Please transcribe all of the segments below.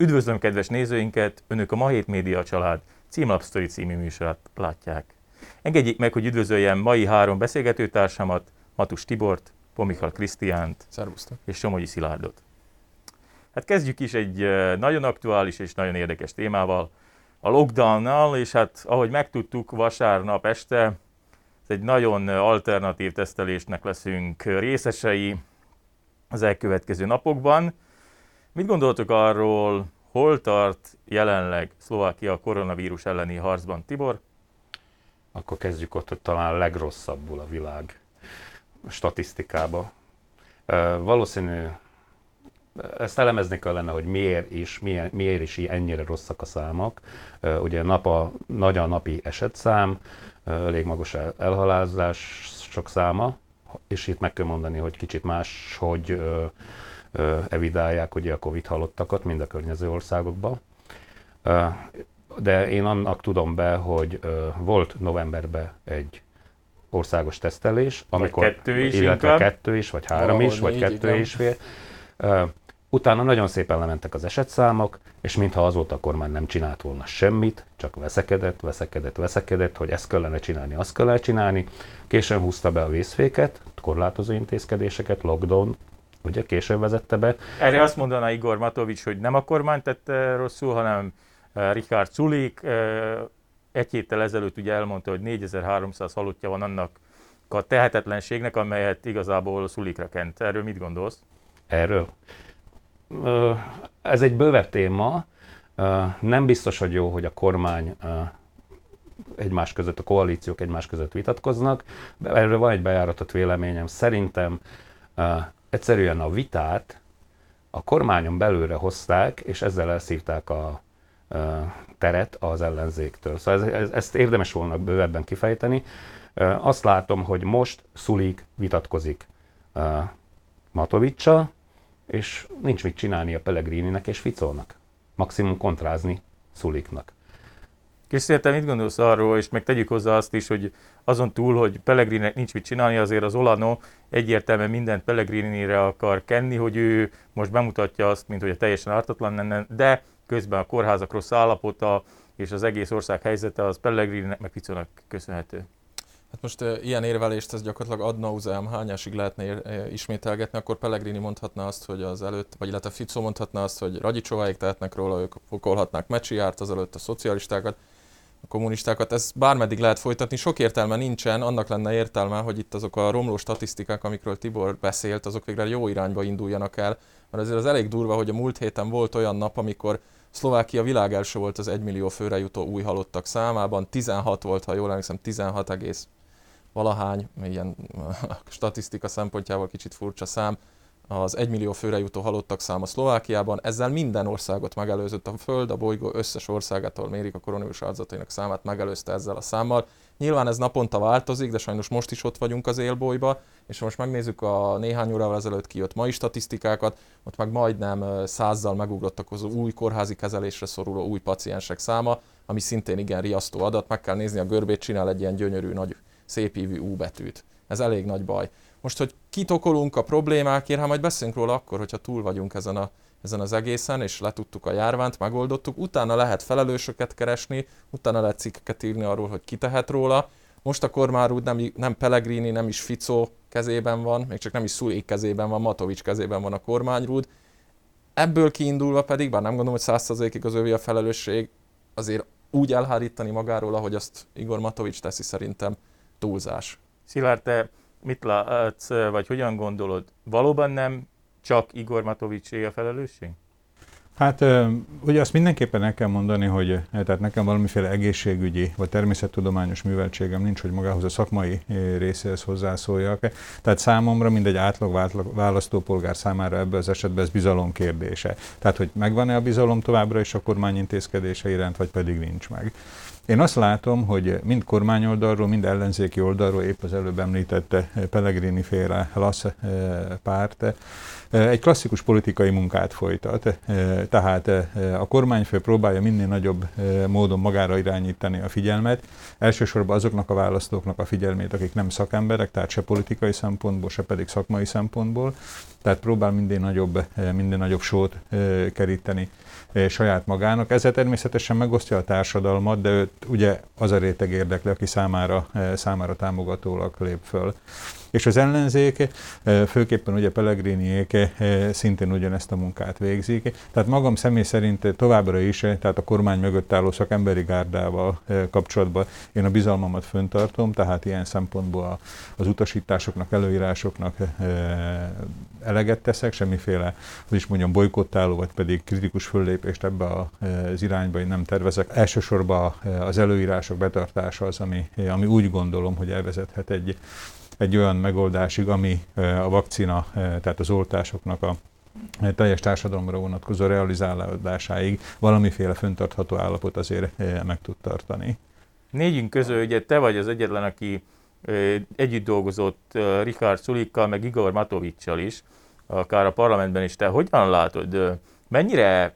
Üdvözlöm kedves nézőinket, Önök a Ma Hét Média Család címlapsztori című műsorát látják. Engedjék meg, hogy üdvözöljem mai három beszélgetőtársamat, Matus Tibort, Pomikal Krisztiánt Szervusztok. és Somogyi Szilárdot. Hát kezdjük is egy nagyon aktuális és nagyon érdekes témával, a lockdownnal, és hát ahogy megtudtuk vasárnap este, ez egy nagyon alternatív tesztelésnek leszünk részesei az elkövetkező napokban. Mit gondoltok arról, hol tart jelenleg Szlovákia a koronavírus elleni harcban? Tibor? Akkor kezdjük ott, hogy talán a legrosszabbul a világ statisztikába. Valószínű, ezt elemezni kellene, hogy miért is, miért, miért is ennyire rosszak a számok. Ugye nap a, nagy a napi esetszám, elég magas elhalázás sok száma, és itt meg kell mondani, hogy kicsit más, hogy evidálják ugye a Covid halottakat mind a környező országokban. De én annak tudom be, hogy volt novemberben egy országos tesztelés, amikor, vagy kettő is illetve inkább. kettő is, vagy három Valahol is, vagy négy, kettő igen. és fél. Utána nagyon szépen lementek az esetszámok, és mintha azóta a kormány nem csinált volna semmit, csak veszekedett, veszekedett, veszekedett, hogy ezt kellene csinálni, azt kellene csinálni. Későn húzta be a vészféket, korlátozó intézkedéseket, lockdown, ugye későn vezette be. Erre azt mondaná Igor Matovics, hogy nem a kormány tette rosszul, hanem eh, Richard Sulik. eh, Egy héttel ezelőtt ugye elmondta, hogy 4300 halottja van annak a tehetetlenségnek, amelyet igazából Sulikra kent. Erről mit gondolsz? Erről? Ez egy bővebb téma. Nem biztos, hogy jó, hogy a kormány egymás között, a koalíciók egymás között vitatkoznak. Erről van egy bejáratott véleményem. Szerintem egyszerűen a vitát a kormányon belőle hozták, és ezzel elszívták a teret az ellenzéktől. Szóval ez, ez, ezt érdemes volna bővebben kifejteni. Azt látom, hogy most Szulik vitatkozik ö, Matovicsal, és nincs mit csinálni a Pellegrininek és Ficónak. Maximum kontrázni Szuliknak. Krisztián, te mit gondolsz arról, és meg tegyük hozzá azt is, hogy azon túl, hogy Pellegrinek nincs mit csinálni, azért az Olano egyértelműen mindent Pellegrinire akar kenni, hogy ő most bemutatja azt, mint hogy a teljesen ártatlan lenne, de közben a kórházak rossz állapota és az egész ország helyzete az Pellegrininek meg Ficónak köszönhető. Hát most uh, ilyen érvelést ez gyakorlatilag ad nauseam hányásig lehetne uh, ismételgetni, akkor Pellegrini mondhatná azt, hogy az előtt, vagy illetve Ficó mondhatná azt, hogy Radicsóváig tehetnek róla, ők fokolhatnák Mecsiárt, az előtt a szocialistákat, a kommunistákat, ez bármeddig lehet folytatni, sok értelme nincsen, annak lenne értelme, hogy itt azok a romló statisztikák, amikről Tibor beszélt, azok végre jó irányba induljanak el, mert azért az elég durva, hogy a múlt héten volt olyan nap, amikor Szlovákia világ első volt az 1 millió főre jutó új halottak számában, 16 volt, ha jól emlékszem, 16 egész valahány, ilyen statisztika szempontjából kicsit furcsa szám, az 1 millió főre jutó halottak száma Szlovákiában, ezzel minden országot megelőzött a Föld, a bolygó összes országától mérik a koronavírus áldozatainak számát, megelőzte ezzel a számmal. Nyilván ez naponta változik, de sajnos most is ott vagyunk az élbolyba, és most megnézzük a néhány órával ezelőtt kijött mai statisztikákat, ott meg majdnem százzal megugrottak az új kórházi kezelésre szoruló új paciensek száma, ami szintén igen riasztó adat, meg kell nézni a görbét, csinál egy ilyen gyönyörű, nagy, szép ívű U betűt. Ez elég nagy baj. Most, hogy kitokolunk a problémákért, hát majd beszélünk róla akkor, hogyha túl vagyunk ezen, a, ezen az egészen, és letudtuk a járványt, megoldottuk, utána lehet felelősöket keresni, utána lehet cikkeket írni arról, hogy ki tehet róla. Most a kormányút nem, nem Pellegrini, nem is Ficó kezében van, még csak nem is Szulék kezében van, Matovics kezében van a kormányrúd. Ebből kiindulva pedig, bár nem gondolom, hogy százszerzékig az övé a felelősség, azért úgy elhárítani magáról, ahogy azt Igor Matovics teszi szerintem túlzás. Szilárd, te mit látsz, vagy hogyan gondolod? Valóban nem csak Igor Matovicsé a felelősség? Hát ugye azt mindenképpen el kell mondani, hogy eh, tehát nekem valamiféle egészségügyi vagy természettudományos műveltségem nincs, hogy magához a szakmai eh, részéhez hozzászóljak. Tehát számomra, mint egy átlag választópolgár számára ebben az esetben ez bizalom kérdése. Tehát, hogy megvan-e a bizalom továbbra is a kormány intézkedése iránt, vagy pedig nincs meg. Én azt látom, hogy mind kormányoldalról, mind ellenzéki oldalról, épp az előbb említette Pellegrini féle LASZ eh, párt, eh, egy klasszikus politikai munkát folytat. Eh, Tehát eh, a kormányfő próbálja minél nagyobb módon magára irányítani a figyelmet, elsősorban azoknak a választóknak a figyelmét, akik nem szakemberek, tehát se politikai szempontból, se pedig szakmai szempontból, tehát próbál minden nagyobb, minden nagyobb sót keríteni saját magának. Ezzel természetesen megosztja a társadalmat, de őt ugye az a réteg érdekli, aki számára, számára támogatólag lép föl. És az ellenzék, főképpen ugye Pellegriniék szintén ugyanezt a munkát végzik. Tehát magam személy szerint továbbra is, tehát a kormány mögött álló szakemberi gárdával kapcsolatban én a bizalmamat föntartom, tehát ilyen szempontból az utasításoknak, előírásoknak eleget teszek, semmiféle, hogy is mondjam, bolykottáló, vagy pedig kritikus föllépést ebbe az irányba én nem tervezek. Elsősorban az előírások betartása az, ami, ami úgy gondolom, hogy elvezethet egy, egy olyan megoldásig, ami a vakcina, tehát az oltásoknak a teljes társadalomra vonatkozó realizálódásáig valamiféle föntartható állapot azért meg tud tartani. Négyünk közül ugye te vagy az egyetlen, aki együtt dolgozott Richard Szulikkal, meg Igor Matovicsal is, akár a parlamentben is. Te hogyan látod, mennyire,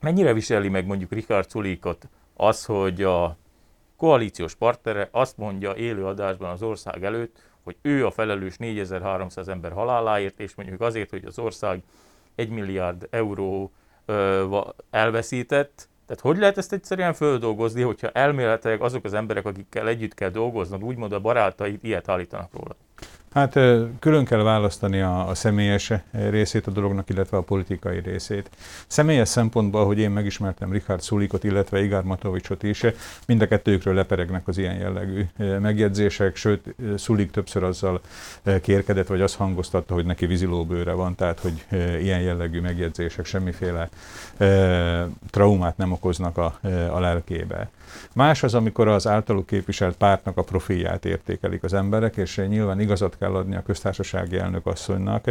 mennyire viseli meg mondjuk Richard Szulikot az, hogy a koalíciós partnere azt mondja élő adásban az ország előtt, hogy ő a felelős 4300 ember haláláért, és mondjuk azért, hogy az ország 1 milliárd euró elveszített. Tehát hogy lehet ezt egyszerűen földolgozni, hogyha elméletileg azok az emberek, akikkel együtt kell dolgoznod, úgymond a barátaid ilyet állítanak róla? Hát külön kell választani a, a személyes részét a dolognak, illetve a politikai részét. Személyes szempontból, hogy én megismertem Richard Szulikot, illetve Igár Matovicsot is, mind a kettőjükről leperegnek az ilyen jellegű megjegyzések, sőt, Szulik többször azzal kérkedett, vagy azt hangoztatta, hogy neki vízilóbőre van, tehát hogy ilyen jellegű megjegyzések semmiféle traumát nem okoznak a, a lelkébe. Más az, amikor az általuk képviselt pártnak a profilját értékelik az emberek, és nyilván igazat kell adni a köztársasági elnök asszonynak,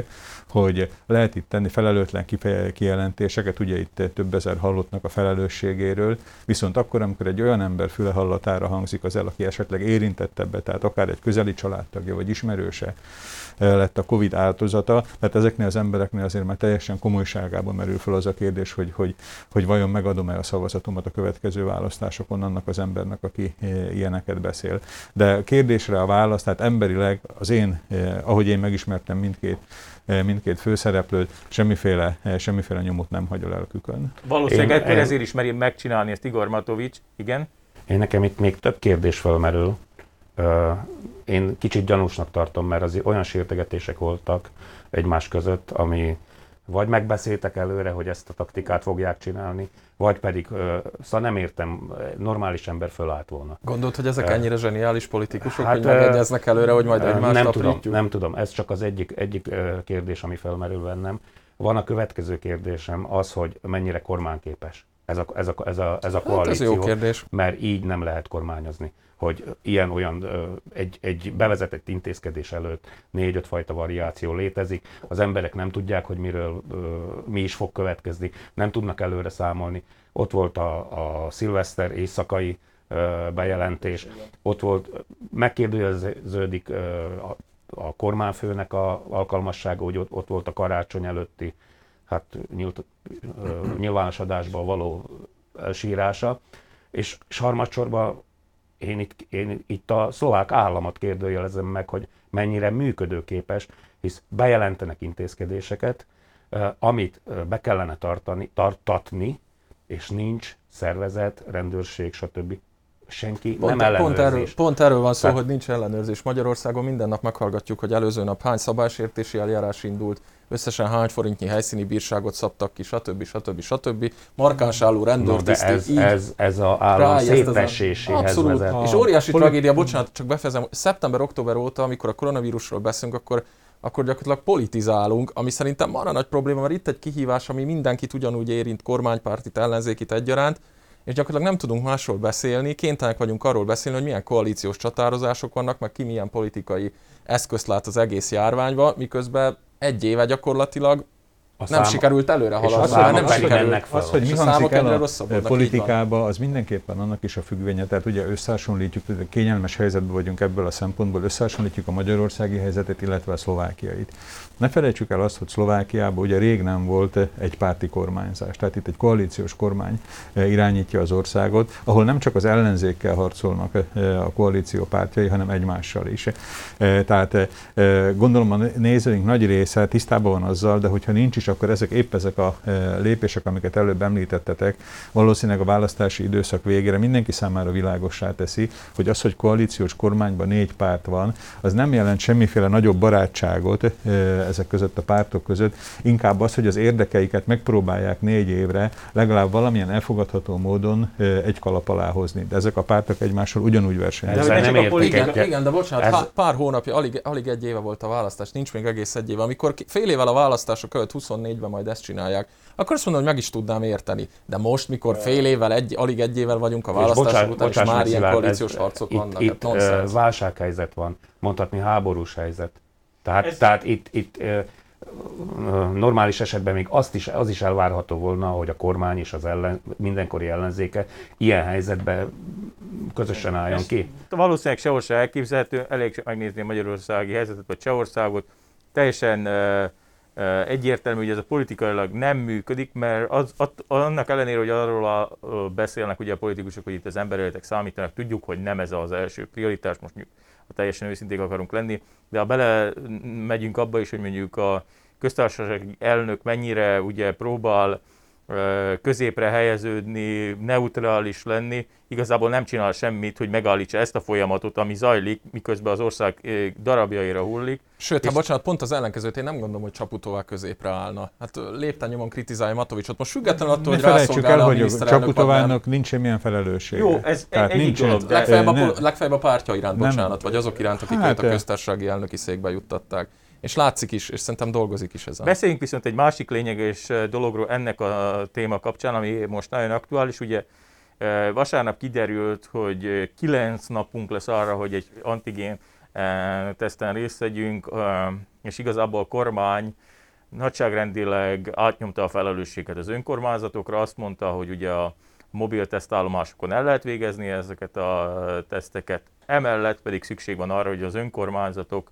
hogy lehet itt tenni felelőtlen kijelentéseket, ugye itt több ezer halottnak a felelősségéről, viszont akkor, amikor egy olyan ember füle hallatára hangzik az el, aki esetleg érintett ebbe, tehát akár egy közeli családtagja vagy ismerőse lett a Covid áldozata, tehát ezeknél az embereknél azért már teljesen komolyságában merül fel az a kérdés, hogy, hogy, hogy vajon megadom-e a szavazatomat a következő választásokon annak az embernek, aki ilyeneket beszél. De kérdésre a válasz, tehát emberileg az én ahogy én megismertem mindkét mindkét főszereplőt, semmiféle, semmiféle nyomot nem hagy a lelkükön. Valószínűleg én, ezért is meri megcsinálni ezt Igor Matovics, igen? Én nekem itt még több kérdés felmerül. Én kicsit gyanúsnak tartom, mert az olyan sértegetések voltak egymás között, ami vagy megbeszéltek előre, hogy ezt a taktikát fogják csinálni, vagy pedig, szóval nem értem, normális ember fölállt volna. Gondolt, hogy ezek ennyire zseniális politikusok, hát, hogy megegyeznek előre, hogy majd egymást nem tudom, nem tudom, ez csak az egyik, egyik kérdés, ami felmerül bennem. Van a következő kérdésem az, hogy mennyire kormányképes ez a, ez a, ez a, ez a koalíció. Hát ez jó kérdés. Mert így nem lehet kormányozni hogy ilyen-olyan egy, egy bevezetett intézkedés előtt négy-öt fajta variáció létezik, az emberek nem tudják, hogy miről mi is fog következni, nem tudnak előre számolni. Ott volt a, a szilveszter éjszakai bejelentés, ott volt, megkérdőjeleződik a, a kormányfőnek a alkalmassága, hogy ott, ott volt a karácsony előtti hát nyílt, nyilvános adásban való sírása, és, és harmadsorban én itt, én itt a szlovák államot kérdőjelezem meg, hogy mennyire működőképes, hisz bejelentenek intézkedéseket, amit be kellene tartani, tartatni, és nincs szervezet, rendőrség, stb senki pont, nem ellenőrzés. Pont erről, pont erről van szó, Tehát... hogy nincs ellenőrzés. Magyarországon minden nap meghallgatjuk, hogy előző nap hány szabálysértési eljárás indult, összesen hány forintnyi helyszíni bírságot szabtak ki, stb. stb. stb. Markáns álló rendőrtiszti. No, ez, így ez, ez a állam szétveséséhez Abszolút. vezet. És óriási Poli... tragédia, bocsánat, csak befejezem, szeptember-október óta, amikor a koronavírusról beszélünk, akkor akkor gyakorlatilag politizálunk, ami szerintem marha nagy probléma, mert itt egy kihívás, ami mindenkit ugyanúgy érint, kormánypártit, ellenzékit egyaránt, és gyakorlatilag nem tudunk másról beszélni, kénytelenek vagyunk arról beszélni, hogy milyen koalíciós csatározások vannak, meg ki milyen politikai eszközt lát az egész járványba, miközben egy éve gyakorlatilag A nem szám... sikerült előre haladni, az, nem az, sikerült. Az, az, hogy mi hangzik el a politikába, az mindenképpen annak is a függvénye. Tehát ugye összehasonlítjuk, hogy kényelmes helyzetben vagyunk ebből a szempontból, összehasonlítjuk a magyarországi helyzetet, illetve a szlovákiait. Ne felejtsük el azt, hogy Szlovákiában ugye rég nem volt egy párti kormányzás, tehát itt egy koalíciós kormány eh, irányítja az országot, ahol nem csak az ellenzékkel harcolnak eh, a koalíció pártjai, hanem egymással is. Eh, tehát gondolom a nézőink nagy része tisztában van azzal, de hogyha nincs is, akkor ezek épp ezek a lépések, amiket előbb említettetek, valószínűleg a választási időszak végére mindenki számára világossá teszi, hogy az, hogy koalíciós kormányban négy párt van, az nem jelent semmiféle nagyobb barátságot ezek között a pártok között, inkább az, hogy az érdekeiket megpróbálják négy évre legalább valamilyen elfogadható módon egy kalap alá hozni. De ezek a pártok egymással ugyanúgy versenyeznek. De nem nem igen, igen, de bocsánat, ez... pár hónapja, alig, alig egy éve volt a választás, nincs még egész egy éve. Amikor fél évvel a választások előtt 24-ben majd ezt csinálják, akkor azt mondom, hogy meg is tudnám érteni. De most, mikor fél évvel, egy, alig egy évvel vagyunk a választások után, és már ilyen koalíciós harcok itt, vannak. Itt hát válsághelyzet van, mondhatni háborús helyzet. Tehát, Ez... tehát itt, itt normális esetben még azt is, az is elvárható volna, hogy a kormány és az ellen, mindenkori ellenzéke ilyen helyzetben közösen álljon ki. Valószínűleg sehol se elképzelhető, elég megnézni a magyarországi helyzetet, vagy Csehországot, teljesen egyértelmű, hogy ez a politikailag nem működik, mert az, az, annak ellenére, hogy arról a, beszélnek ugye a politikusok, hogy itt az emberéletek számítanak, tudjuk, hogy nem ez az első prioritás, most ha teljesen őszinték akarunk lenni, de ha bele megyünk abba is, hogy mondjuk a köztársasági elnök mennyire ugye próbál középre helyeződni, neutrális lenni, igazából nem csinál semmit, hogy megállítsa ezt a folyamatot, ami zajlik, miközben az ország darabjaira hullik. Sőt, hát bocsánat, pont az ellenkezőt én nem gondolom, hogy Csaputová középre állna. Hát lépten nyomon kritizálja Matovicsot. Most függetlenül attól, hogy rászolgál el, hogy Csaputovának nincs semmilyen felelőssége. Jó, ez Tehát egy nincs dolog, de... Legfeljebb a, legfeljebb a pártja iránt, bocsánat, nem. vagy azok iránt, akik hát, őt a köztársasági elnöki székbe juttatták. És látszik is, és szerintem dolgozik is ezen. Beszéljünk viszont egy másik lényeges dologról ennek a téma kapcsán, ami most nagyon aktuális. Ugye vasárnap kiderült, hogy kilenc napunk lesz arra, hogy egy antigén teszten részt vegyünk, és igazából a kormány nagyságrendileg átnyomta a felelősséget az önkormányzatokra, azt mondta, hogy ugye a mobil tesztállomásokon el lehet végezni ezeket a teszteket, emellett pedig szükség van arra, hogy az önkormányzatok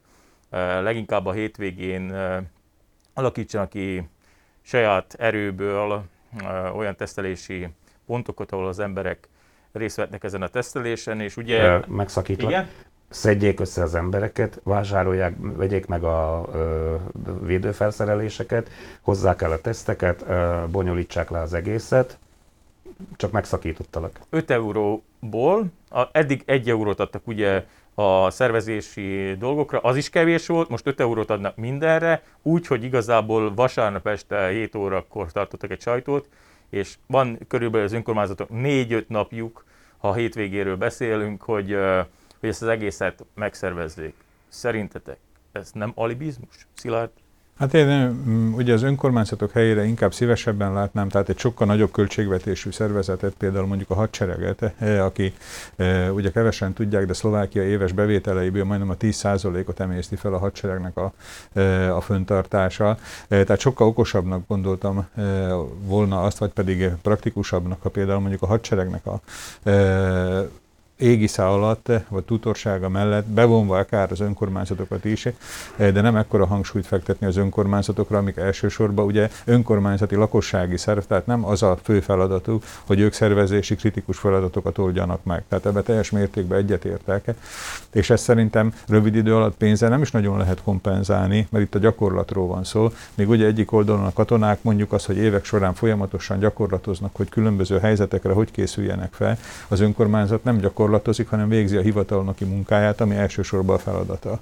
leginkább a hétvégén alakítsanak ki saját erőből olyan tesztelési pontokat, ahol az emberek részt vettnek ezen a tesztelésen, és ugye... Megszakítva. Igen? Szedjék össze az embereket, vásárolják, vegyék meg a ö, védőfelszereléseket, hozzák el a teszteket, ö, bonyolítsák le az egészet, csak megszakítottalak. 5 euróból, a, eddig 1 eurót adtak ugye a szervezési dolgokra, az is kevés volt, most 5 eurót adnak mindenre, úgy, hogy igazából vasárnap este 7 órakor tartottak egy sajtót, és van körülbelül az önkormányzatok 4-5 napjuk, ha a hétvégéről beszélünk, hogy, hogy ezt az egészet megszervezzék. Szerintetek ez nem alibizmus, Szilárd? Hát én mm, ugye az önkormányzatok helyére inkább szívesebben látnám, tehát egy sokkal nagyobb költségvetésű szervezetet, például mondjuk a hadsereget, eh, aki eh, ugye kevesen tudják, de Szlovákia éves bevételeiből majdnem a 10%-ot emészti fel a hadseregnek a, eh, a föntartása. Tehát sokkal okosabbnak gondoltam volna azt, vagy pedig praktikusabbnak, ha például mondjuk a hadseregnek a égisze alatt, vagy tutorsága mellett, bevonva akár az önkormányzatokat is, de nem ekkora hangsúlyt fektetni az önkormányzatokra, amik elsősorban ugye önkormányzati lakossági szerv, tehát nem az a fő feladatuk, hogy ők szervezési kritikus feladatokat oldjanak meg. Tehát ebbe teljes mértékben egyetértek, és ezt szerintem rövid idő alatt pénzzel nem is nagyon lehet kompenzálni, mert itt a gyakorlatról van szó. Még ugye egyik oldalon a katonák mondjuk azt, hogy évek során folyamatosan gyakorlatoznak, hogy különböző helyzetekre hogy készüljenek fel. Az önkormányzat nem gyakorlat gyakorlatozik, hanem végzi a hivatalnoki munkáját, ami elsősorban a feladata.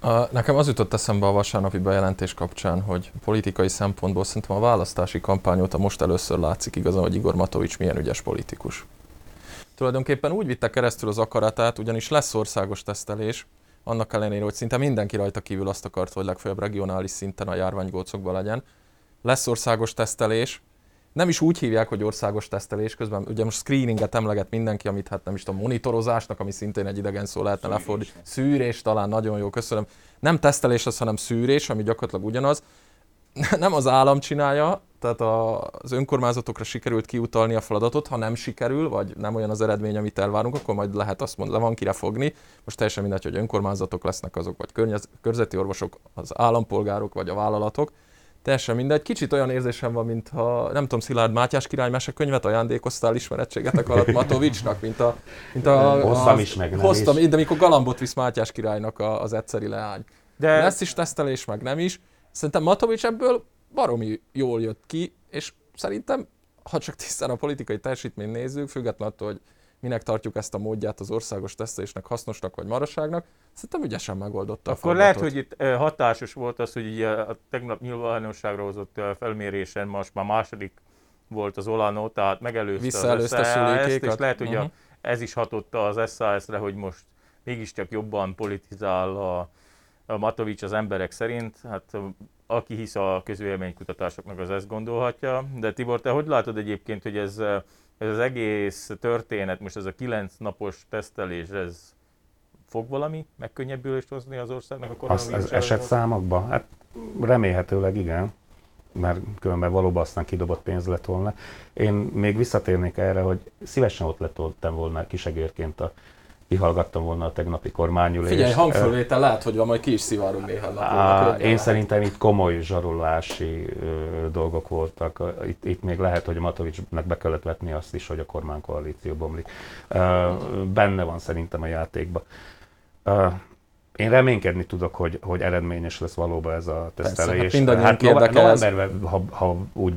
A, nekem az jutott eszembe a vasárnapi bejelentés kapcsán, hogy politikai szempontból szerintem a választási kampány óta most először látszik igazán, hogy Igor Matovics milyen ügyes politikus. Tulajdonképpen úgy vitte keresztül az akaratát, ugyanis lesz országos tesztelés, annak ellenére, hogy szinte mindenki rajta kívül azt akart, hogy legfeljebb regionális szinten a járványgócokban legyen. Lesz országos tesztelés, nem is úgy hívják, hogy országos tesztelés közben, ugye most screeninget emleget mindenki, amit hát nem is tudom, monitorozásnak, ami szintén egy idegen szó lehetne lefordítani. Szűrés talán nagyon jó, köszönöm. Nem tesztelés az, hanem szűrés, ami gyakorlatilag ugyanaz. nem az állam csinálja, tehát az önkormányzatokra sikerült kiutalni a feladatot, ha nem sikerül, vagy nem olyan az eredmény, amit elvárunk, akkor majd lehet azt mondani, le van kire fogni. Most teljesen mindegy, hogy önkormányzatok lesznek azok, vagy környez, körzeti orvosok, az állampolgárok, vagy a vállalatok. Teljesen mindegy. Kicsit olyan érzésem van, mintha, nem tudom, Szilárd Mátyás király mesekönyvet ajándékoztál ismerettségetek alatt Matovicsnak, mint a... Mint a hoztam is, meg nem hoztam, is. de mikor galambot visz Mátyás királynak a, az egyszeri leány. De... Lesz is tesztelés, meg nem is. Szerintem Matovics ebből baromi jól jött ki, és szerintem, ha csak tisztán a politikai teljesítményt nézzük, függetlenül attól, hogy minek tartjuk ezt a módját az országos tesztelésnek hasznosnak vagy maraságnak, szerintem ügyesen megoldotta Akkor a lehet, hogy itt hatásos volt az, hogy a tegnap nyilvánosságra hozott felmérésen most már második volt az Olano, tehát megelőzte az SAS-t, és lehet, hogy uh-huh. ez is hatotta az SAS-re, hogy most mégiscsak jobban politizál a, a Matovics az emberek szerint. Hát aki hisz a közvéleménykutatásoknak, az ezt gondolhatja. De Tibor, te hogy látod egyébként, hogy ez, ez az egész történet, most ez a kilenc napos tesztelés, ez fog valami megkönnyebbülést hozni az országnak a koronavírus? Az, az eset számokba? Hát remélhetőleg igen, mert különben valóban aztán kidobott pénz lett volna. Én még visszatérnék erre, hogy szívesen ott lettem volna kisegérként a kihallgattam volna a tegnapi kormányülést. Figyelj, hangfölvétel lehet, hogy van, majd ki is szivárunk néha Á, Én szerintem itt komoly zsarolási ö, dolgok voltak. Itt, itt még lehet, hogy Matovicsnak be kellett vetni azt is, hogy a kormánykoalíció bomlik. Ö, benne van szerintem a játékban. Ö, én reménykedni tudok, hogy, hogy eredményes lesz valóban ez a tesztelés. Persze, hát, hát novemberben, ha, ha úgy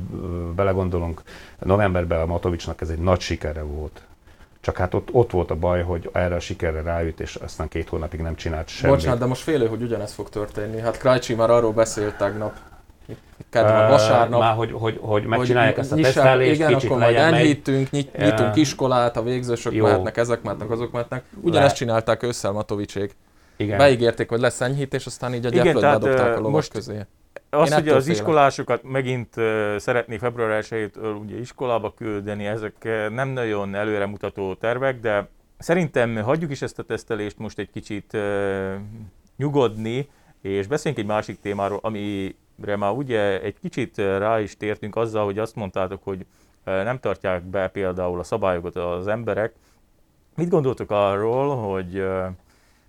belegondolunk, novemberben a Matovicsnak ez egy nagy sikere volt csak hát ott, ott volt a baj, hogy erre a sikerre rájött, és aztán két hónapig nem csinált semmit. Bocsánat, de most félő, hogy ugyanez fog történni. Hát Krajcsi már arról beszélt tegnap, kedven vasárnap. Már hogy, hogy, hogy megcsinálják hogy ezt a tesztelést, igen, kicsit akkor majd enyhítünk, nyit, nyitunk iskolát, a végzősök Jó. mehetnek, ezek mehetnek, azok mehetnek. Ugyanezt Le. csinálták ősszel Matovicsék. Igen. Beígérték, hogy lesz enyhítés, aztán így a gyepőt bedobták a lovas most közé. Az, hogy az félek. iskolásokat megint szeretné február 1 ugye iskolába küldeni, ezek nem nagyon előremutató tervek, de szerintem hagyjuk is ezt a tesztelést most egy kicsit nyugodni, és beszéljünk egy másik témáról, amire már ugye egy kicsit rá is tértünk azzal, hogy azt mondtátok, hogy nem tartják be például a szabályokat az emberek. Mit gondoltok arról, hogy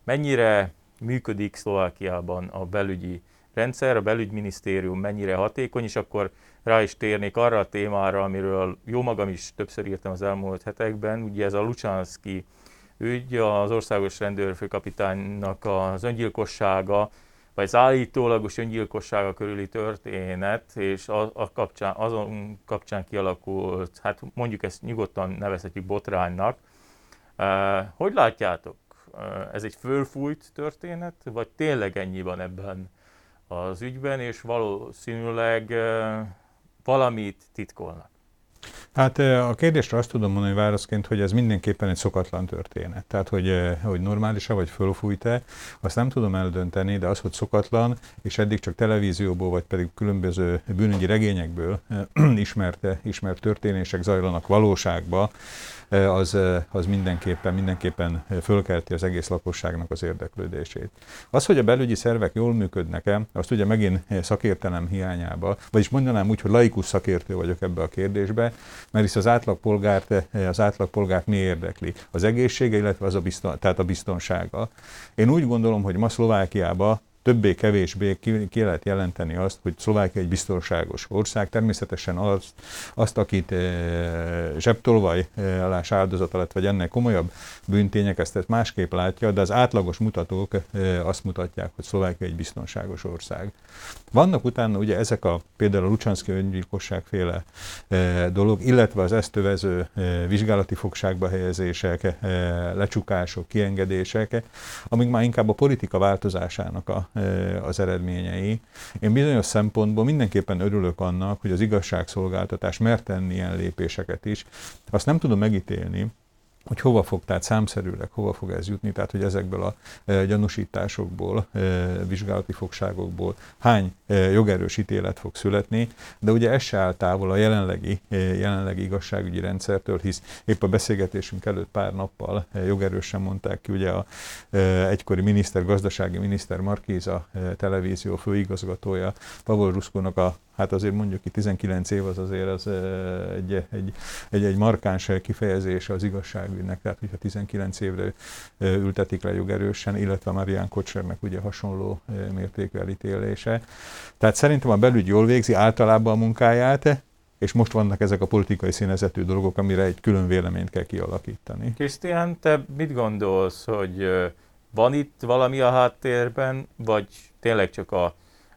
mennyire működik Szlovákiában a belügyi rendszer, a belügyminisztérium mennyire hatékony, és akkor rá is térnék arra a témára, amiről jó magam is többször írtam az elmúlt hetekben, ugye ez a Lucsanszki ügy, az országos rendőrfőkapitánynak az öngyilkossága, vagy az állítólagos öngyilkossága körüli történet, és a, a kapcsán, azon kapcsán kialakult, hát mondjuk ezt nyugodtan nevezhetjük botránynak. Hogy látjátok? Ez egy fölfújt történet, vagy tényleg ennyi van ebben az ügyben, és valószínűleg valamit titkolnak. Hát a kérdésre azt tudom mondani válaszként, hogy ez mindenképpen egy szokatlan történet. Tehát, hogy, hogy normális-e vagy fölfújt-e, azt nem tudom eldönteni, de az, hogy szokatlan, és eddig csak televízióból, vagy pedig különböző bűnügyi regényekből ismert, ismert történések zajlanak valóságba, az, az mindenképpen, mindenképpen fölkelti az egész lakosságnak az érdeklődését. Az, hogy a belügyi szervek jól működnek-e, azt ugye megint szakértelem hiányába, vagyis mondanám úgy, hogy laikus szakértő vagyok ebbe a kérdésbe, mert is az átlagpolgárt, az átlagpolgárt mi érdekli? Az egészsége, illetve az a, bizton, tehát a biztonsága. Én úgy gondolom, hogy ma Szlovákiában többé-kevésbé ki, ki lehet jelenteni azt, hogy Szlovákia egy biztonságos ország. Természetesen azt, azt akit e, zsebtolvaj e, alás áldozata lett, vagy ennek komolyabb bűntények, ezt, ezt másképp látja, de az átlagos mutatók e, azt mutatják, hogy Szlovákia egy biztonságos ország. Vannak utána ugye ezek a például a Lucsanszki öngyilkosság féle e, dolog, illetve az ezt övező e, vizsgálati fogságba helyezések, e, lecsukások, kiengedések, amik már inkább a politika változásának a, az eredményei. Én bizonyos szempontból mindenképpen örülök annak, hogy az igazságszolgáltatás mert tenni ilyen lépéseket is. Azt nem tudom megítélni, hogy hova fog, tehát számszerűleg hova fog ez jutni, tehát hogy ezekből a e, gyanúsításokból, e, vizsgálati fogságokból hány e, jogerős ítélet fog születni, de ugye ez se áll távol a jelenlegi, jelenlegi igazságügyi rendszertől, hisz épp a beszélgetésünk előtt pár nappal jogerősen mondták ki ugye a egykori miniszter, gazdasági miniszter Markíza e, televízió főigazgatója Pavol Ruszkónak a hát azért mondjuk ki 19 év az azért az egy, egy, egy, egy markáns kifejezése az igazságügynek, tehát hogyha 19 évre ültetik le jogerősen, illetve Marian Kocsernek ugye hasonló mértékű elítélése. Tehát szerintem a belügy jól végzi általában a munkáját, és most vannak ezek a politikai színezetű dolgok, amire egy külön véleményt kell kialakítani. Krisztián, te mit gondolsz, hogy van itt valami a háttérben, vagy tényleg csak a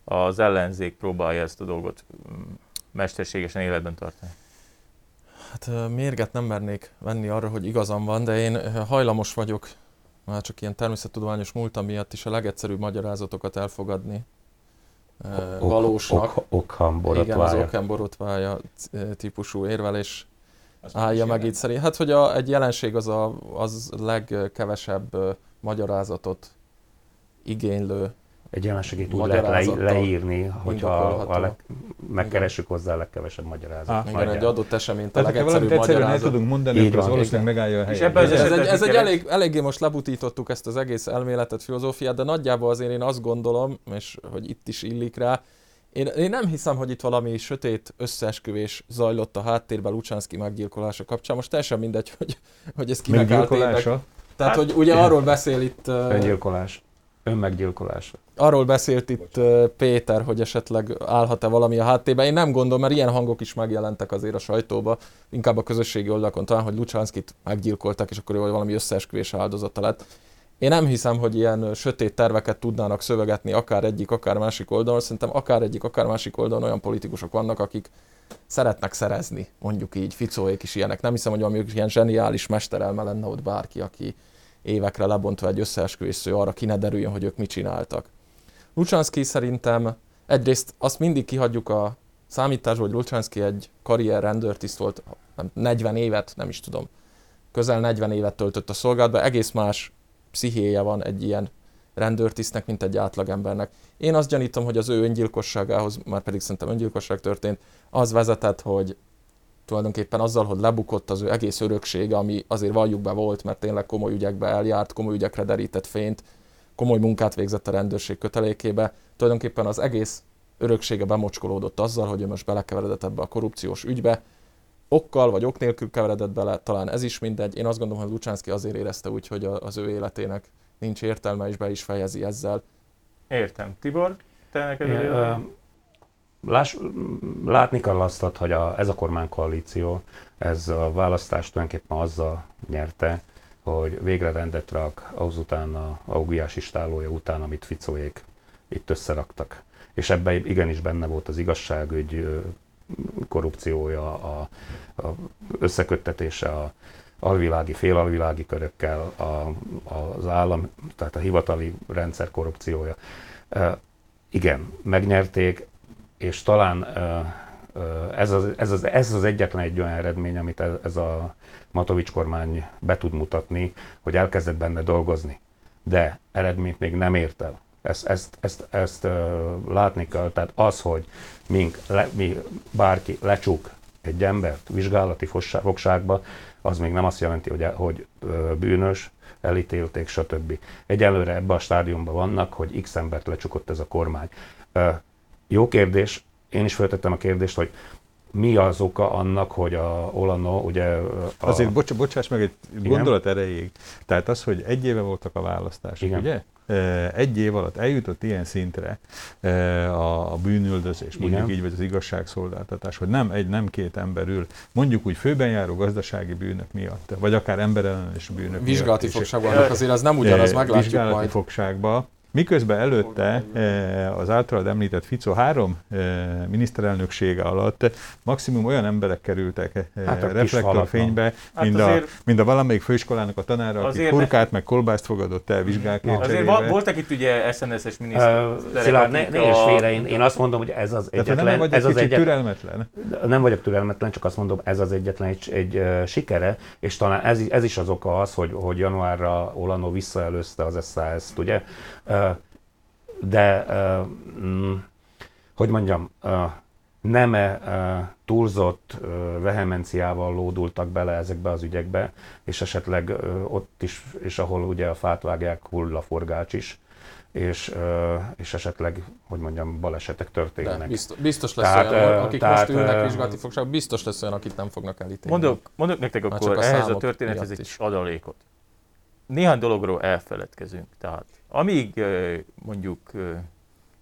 az ellenzék próbálja ezt a dolgot mm, mesterségesen életben tartani? Hát mérget nem mernék venni arra, hogy igazam van, de én hajlamos vagyok, már csak ilyen természettudományos múltam miatt is a legegyszerűbb magyarázatokat elfogadni. Ok, valósnak. Ok, Okham Igen, az típusú érvelés Azt állja meg itt szerint. Hát, hogy a, egy jelenség az a az legkevesebb magyarázatot igénylő egy jelenségét úgy lehet le, leírni, hogyha a leg, megkeressük hozzá a legkevesebb magyarázatot. Ah, igen, egy adott eseményt a legegyszerűbb magyarázat. el tudunk mondani, akkor az valószínűleg megállja a helyet. És ebben ez, ez, egy, ez egy elég, eléggé most lebutítottuk ezt az egész elméletet, filozófiát, de nagyjából azért én azt gondolom, és hogy itt is illik rá, én, én nem hiszem, hogy itt valami sötét összeesküvés zajlott a háttérben Lucsánszki meggyilkolása kapcsán. Most teljesen mindegy, hogy, hogy ez kinek Tehát, hát, hogy ugye arról beszél itt... Öngyilkolás. Önmeggyilkolása. Arról beszélt itt Péter, hogy esetleg állhat-e valami a háttérben. Én nem gondolom, mert ilyen hangok is megjelentek azért a sajtóba, inkább a közösségi oldalakon talán, hogy Lucsánszkit meggyilkoltak, és akkor ő valami összeesküvés áldozata lett. Én nem hiszem, hogy ilyen sötét terveket tudnának szövegetni akár egyik, akár másik oldalon. Szerintem akár egyik, akár másik oldalon olyan politikusok vannak, akik szeretnek szerezni, mondjuk így, Ficóék is ilyenek. Nem hiszem, hogy valami ilyen zseniális mesterelme lenne ott bárki, aki, évekre lebontva egy összeesküvés arra ki ne derüljön, hogy ők mit csináltak. Lucsánszki szerintem egyrészt azt mindig kihagyjuk a számításból, hogy Lucsánszki egy karrier rendőrtiszt volt, 40 évet, nem is tudom, közel 40 évet töltött a szolgálatban, egész más pszichéje van egy ilyen rendőrtisztnek, mint egy átlagembernek. Én azt gyanítom, hogy az ő öngyilkosságához, már pedig szerintem öngyilkosság történt, az vezetett, hogy tulajdonképpen azzal, hogy lebukott az ő egész öröksége, ami azért valljuk be volt, mert tényleg komoly ügyekbe eljárt, komoly ügyekre derített fényt, komoly munkát végzett a rendőrség kötelékébe, tulajdonképpen az egész öröksége bemocskolódott azzal, hogy ő most belekeveredett ebbe a korrupciós ügybe, okkal vagy ok nélkül keveredett bele, talán ez is mindegy. Én azt gondolom, hogy Lucsánszki azért érezte úgy, hogy az ő életének nincs értelme, és be is fejezi ezzel. Értem. Tibor, te neked Láss, látni kell azt, hogy a, ez a kormánykoalíció, ez a választást tulajdonképpen azzal nyerte, hogy végre rendet rak azután a Augiás istálója után, amit Ficóék itt összeraktak. És ebben igenis benne volt az igazságügy korrupciója, a, a összeköttetése a alvilági, félalvilági körökkel, a, az állam, tehát a hivatali rendszer korrupciója. E, igen, megnyerték, és talán ez az, ez, az, ez az egyetlen egy olyan eredmény, amit ez a Matovics kormány be tud mutatni, hogy elkezdett benne dolgozni. De eredményt még nem ért el. Ezt, ezt, ezt, ezt látni kell. Tehát az, hogy mink, le, mi, bárki lecsuk egy embert vizsgálati fogságba, az még nem azt jelenti, hogy, hogy uh, bűnös, elítélték, stb. Egyelőre ebben a stádiumban vannak, hogy x embert lecsukott ez a kormány. Jó kérdés, én is feltettem a kérdést, hogy mi az oka annak, hogy a Olano ugye... A... Azért bocs, bocsáss meg egy Igen? gondolat erejéig. Tehát az, hogy egy éve voltak a választások, Igen. ugye? Egy év alatt eljutott ilyen szintre a bűnüldözés, mondjuk Igen. így, vagy az igazságszolgáltatás, hogy nem egy, nem két ember ül, mondjuk úgy főben járó gazdasági bűnök miatt, vagy akár emberellenes bűnök Vizsgálati fogságban, azért az nem ugyanaz, meglátjuk Vizsgálati majd. fogságban, Miközben előtte eh, az általad említett Fico három eh, miniszterelnöksége alatt maximum olyan emberek kerültek eh, Hát kis reflektorfénybe, Hát mint, a, azért- mint a valamelyik főiskolának a tanára, aki Azért- kurkát meg kolbászt fogadott el vizsgákért Azért va- voltak itt ugye SNS-es miniszterek, Uh, Szilárd, ne, ne is félre, én, én azt mondom, hogy ez az Tehát ha nem egyetlen, vagy ez egy az egyetlen, türelmetlen. nem vagyok türelmetlen, csak azt mondom, ez az egyetlen egy, egy uh, sikere, és talán ez, ez is az oka az, hogy, hogy januárra Olano visszaelőzte az SAS-t, ugye? De, mm, hogy mondjam, nem túlzott vehemenciával lódultak bele ezekbe az ügyekbe, és esetleg ott is, és ahol ugye a fát vágják, hull a forgács is, és, és esetleg, hogy mondjam, balesetek De történnek. biztos, biztos lesz Tehát, olyan, akik tehát, most ülnek vizsgálati fogságban, biztos lesz olyan, akit nem fognak elítélni. Mondok, mondok nektek Már akkor a ehhez a történethez egy is. adalékot. Néhány dologról elfeledkezünk. Tehát amíg mondjuk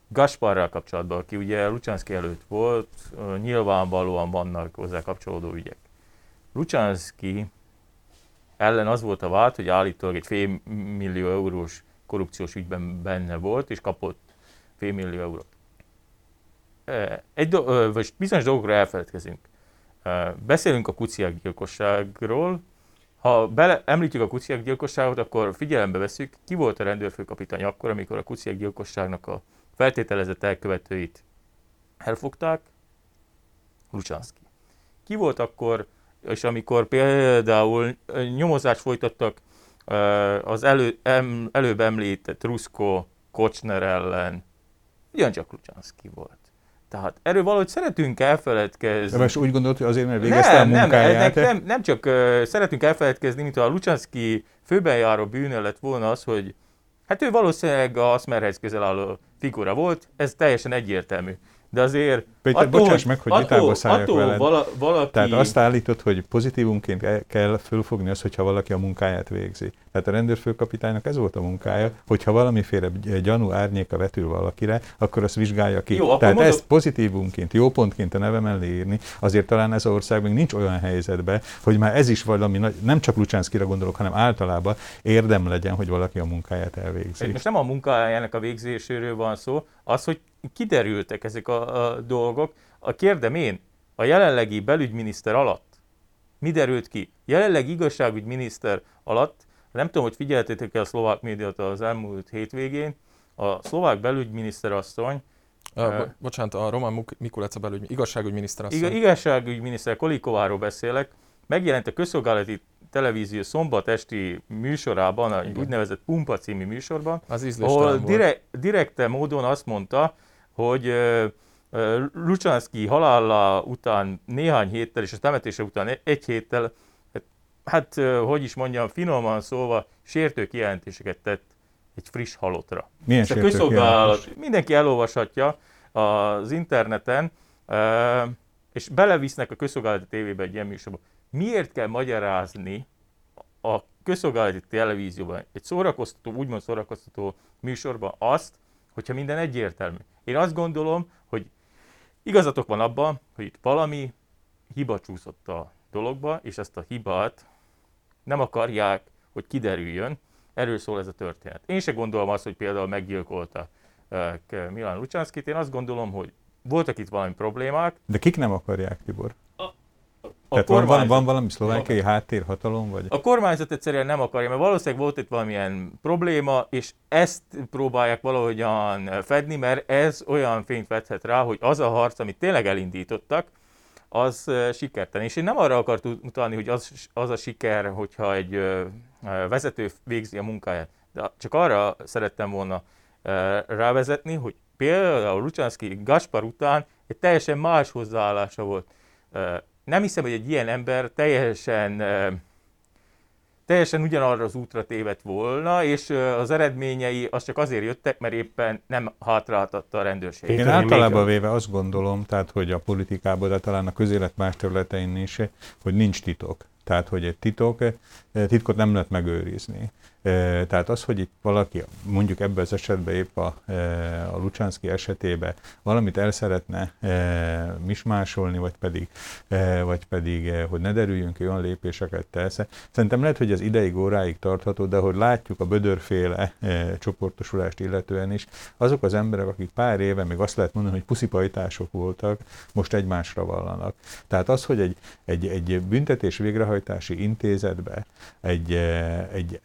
Gasparral kapcsolatban, aki ugye Lucsánszki előtt volt, nyilvánvalóan vannak hozzá kapcsolódó ügyek. Lucsánszki ellen az volt a vált, hogy állítólag egy fél millió eurós korrupciós ügyben benne volt, és kapott fél millió eurót. Egy do- vagy bizonyos dolgokról elfeledkezünk. Beszélünk a kuciák gyilkosságról. Ha bele, említjük a kuciák gyilkosságot, akkor figyelembe veszük, ki volt a rendőrfőkapitány akkor, amikor a kuciák gyilkosságnak a feltételezett elkövetőit elfogták? Lucsánszki. Ki volt akkor, és amikor például nyomozást folytattak az elő, em, előbb említett Ruszko Kocsner ellen, ugyancsak Lucsánszki volt. Tehát erről valahogy szeretünk elfeledkezni. Most úgy gondolod, hogy azért, mert végezte a Nem, nem, munkáját. nem, nem, nem csak uh, szeretünk elfeledkezni, mint a Lucsánszki főben járó bűnő lett volna az, hogy hát ő valószínűleg a Asmerhez közel álló figura volt, ez teljesen egyértelmű. De azért... Péter, bocsáss meg, hogy vitába szálljak attól veled. vala, valaki... Tehát azt állítod, hogy pozitívumként kell fölfogni azt, hogyha valaki a munkáját végzi. Tehát a rendőrfőkapitánynak ez volt a munkája, hogyha valamiféle gy- gyanú árnyéka vetül valakire, akkor azt vizsgálja ki. Jó, Tehát mondok- ezt pozitívumként, jó pontként a neve mellé írni, azért talán ez az ország még nincs olyan helyzetben, hogy már ez is valami, nem csak Lucsánszkira gondolok, hanem általában érdem legyen, hogy valaki a munkáját elvégzi. Most nem a munkájának a végzéséről van szó, az, hogy kiderültek ezek a, a dolgok. A kérdem én, a jelenlegi belügyminiszter alatt mi derült ki? Jelenlegi igazságügyminiszter alatt, nem tudom, hogy figyeltétek-e a szlovák médiát az elmúlt hétvégén, a szlovák belügyminiszter asszony, Uh, bo- bocsánat, a Roman Muk- Mikulec a belügy, igazságügyminiszter asszony. Iga, igazságügyminiszter Kolikováról beszélek, megjelent a közszolgálati televízió szombat esti műsorában, a Igen. úgynevezett Pumpa című műsorban, Az ahol dire, direkte módon azt mondta, hogy Lucsánszki halála után néhány héttel, és a temetése után e- egy héttel, hát, hogy is mondjam, finoman szólva, sértő kijelentéseket tett egy friss halottra. Milyen Ezt a közszolgálat, mindenki elolvashatja az interneten, és belevisznek a közszolgálati tévébe egy ilyen műsorba. Miért kell magyarázni a közszolgálati televízióban, egy szórakoztató, úgymond szórakoztató műsorban azt, hogyha minden egyértelmű. Én azt gondolom, hogy igazatok van abban, hogy itt valami hiba csúszott a dologba, és ezt a hibát nem akarják, hogy kiderüljön. Erről szól ez a történet. Én se gondolom azt, hogy például meggyilkolta uh, Milán Lucsánszkit. Én azt gondolom, hogy voltak itt valami problémák. De kik nem akarják, Tibor? A Tehát van, van, kormányzat- van valami szlovákiai háttérhatalom, vagy? A kormányzat egyszerűen nem akarja, mert valószínűleg volt itt valamilyen probléma, és ezt próbálják valahogyan fedni, mert ez olyan fényt vethet rá, hogy az a harc, amit tényleg elindítottak, az sikertelen. És én nem arra akartam utalni, hogy az, az a siker, hogyha egy vezető végzi a munkáját, de csak arra szerettem volna rávezetni, hogy például Lucsánszki Gaspar után egy teljesen más hozzáállása volt. Nem hiszem, hogy egy ilyen ember teljesen teljesen ugyanarra az útra tévedt volna, és az eredményei az csak azért jöttek, mert éppen nem hátráltatta a rendőrség. Én Én még- általában véve azt gondolom, tehát hogy a politikában, de talán a közélet más területein is, hogy nincs titok. Tehát, hogy egy titok, eh, titkot nem lehet megőrizni. Tehát az, hogy itt valaki mondjuk ebben az esetben épp a, a Lucsánszki esetében valamit el szeretne mismásolni, vagy pedig, vagy pedig hogy ne derüljünk ki, olyan lépéseket tesz. Szerintem lehet, hogy ez ideig, óráig tartható, de hogy látjuk a bödörféle csoportosulást illetően is, azok az emberek, akik pár éve még azt lehet mondani, hogy puszipajtások voltak, most egymásra vallanak. Tehát az, hogy egy, egy, egy büntetés végrehajtási intézetbe egy, egy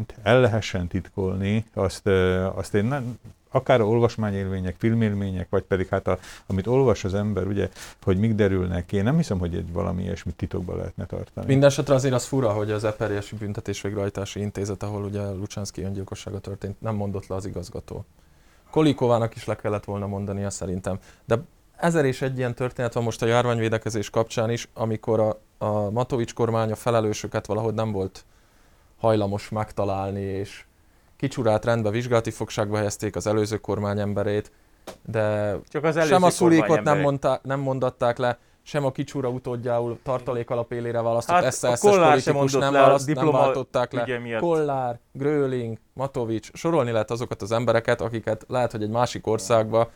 eseményt el lehessen titkolni, azt, azt én nem, akár a olvasmányélmények, filmélmények, vagy pedig hát a, amit olvas az ember, ugye, hogy mik derülnek ki, én nem hiszem, hogy egy valami ilyesmit titokban lehetne tartani. Mindenesetre azért az fura, hogy az Eperjesi Büntetésvégrehajtási Intézet, ahol ugye Lucsánszki öngyilkossága történt, nem mondott le az igazgató. Kolikovának is le kellett volna mondania szerintem. De ezer és egy ilyen történet van most a járványvédekezés kapcsán is, amikor a, a Matovics kormány a felelősöket valahogy nem volt hajlamos megtalálni, és kicsurát rendbe vizsgálati fogságba helyezték az előző kormány emberét, de Csak az sem a szulékot nem, mondta, nem mondatták le, sem a kicsúra utódjául tartalék alap élére választott hát SZSZ-es politikus nem, választ, nem váltották le. Kollár, Gröling, Matovics, sorolni lehet azokat az embereket, akiket lehet, hogy egy másik országba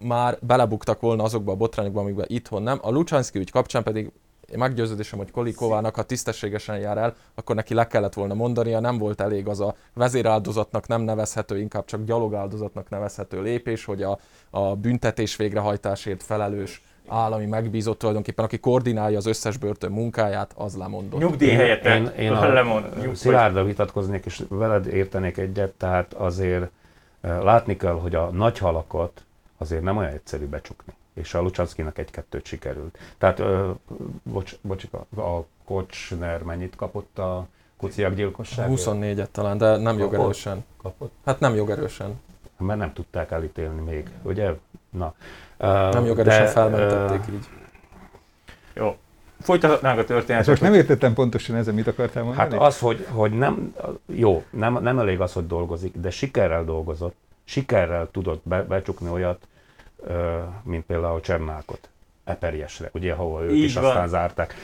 már belebuktak volna azokba a botrányokba, amikben itthon nem. A Lucsánszki ügy kapcsán pedig én meggyőződésem, hogy Kolikovának, ha tisztességesen jár el, akkor neki le kellett volna mondania, nem volt elég az a vezéráldozatnak nem nevezhető, inkább csak gyalogáldozatnak nevezhető lépés, hogy a, a büntetés végrehajtásért felelős állami megbízott tulajdonképpen, aki koordinálja az összes börtön munkáját, az lemondott. Nyugdíj helyett én, én a lemond, Szilárddal vitatkoznék, és veled értenék egyet, tehát azért látni kell, hogy a nagy halakat azért nem olyan egyszerű becsukni és a Lucsanszkinak egy-kettőt sikerült. Tehát, ö, bocs, bocs, a Kocsner mennyit kapott a kuciak gyilkosság? 24-et talán, de nem jogerősen. Kapott? Hát nem jogerősen. Mert nem tudták elítélni még, ugye? Na. Nem jogerősen de, felmentették uh, így. Jó. Folytatnánk a történetet. Most nem értettem pontosan ezen, mit akartál mondani? Hát az, hogy, hogy nem, jó, nem, nem elég az, hogy dolgozik, de sikerrel dolgozott, sikerrel tudott be, becsukni olyat, mint például Csernákot. Eperjesre, ugye, ahol ők Így is van. aztán zárták,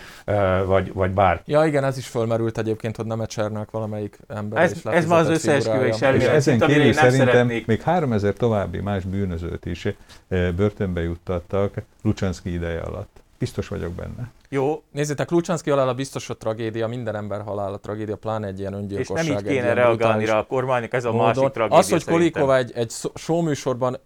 vagy, vagy bár. Ja igen, ez is fölmerült egyébként, hogy nem Ecsernák valamelyik ember. Ez, ez ma az összeesküvés elmélet. És ezen kívül szerintem szeretnék. még 3000 további más bűnözőt is börtönbe juttattak Lucsánszki ideje alatt. Biztos vagyok benne. Jó. Nézzétek, Lucsánszki halála biztos a tragédia, minden ember halála tragédia, pláne egy ilyen öngyilkosság. És nem így kéne reagálni rá a kormánynak, ez a módon. másik tragédia Az, hogy Kolikova egy, egy showműsorban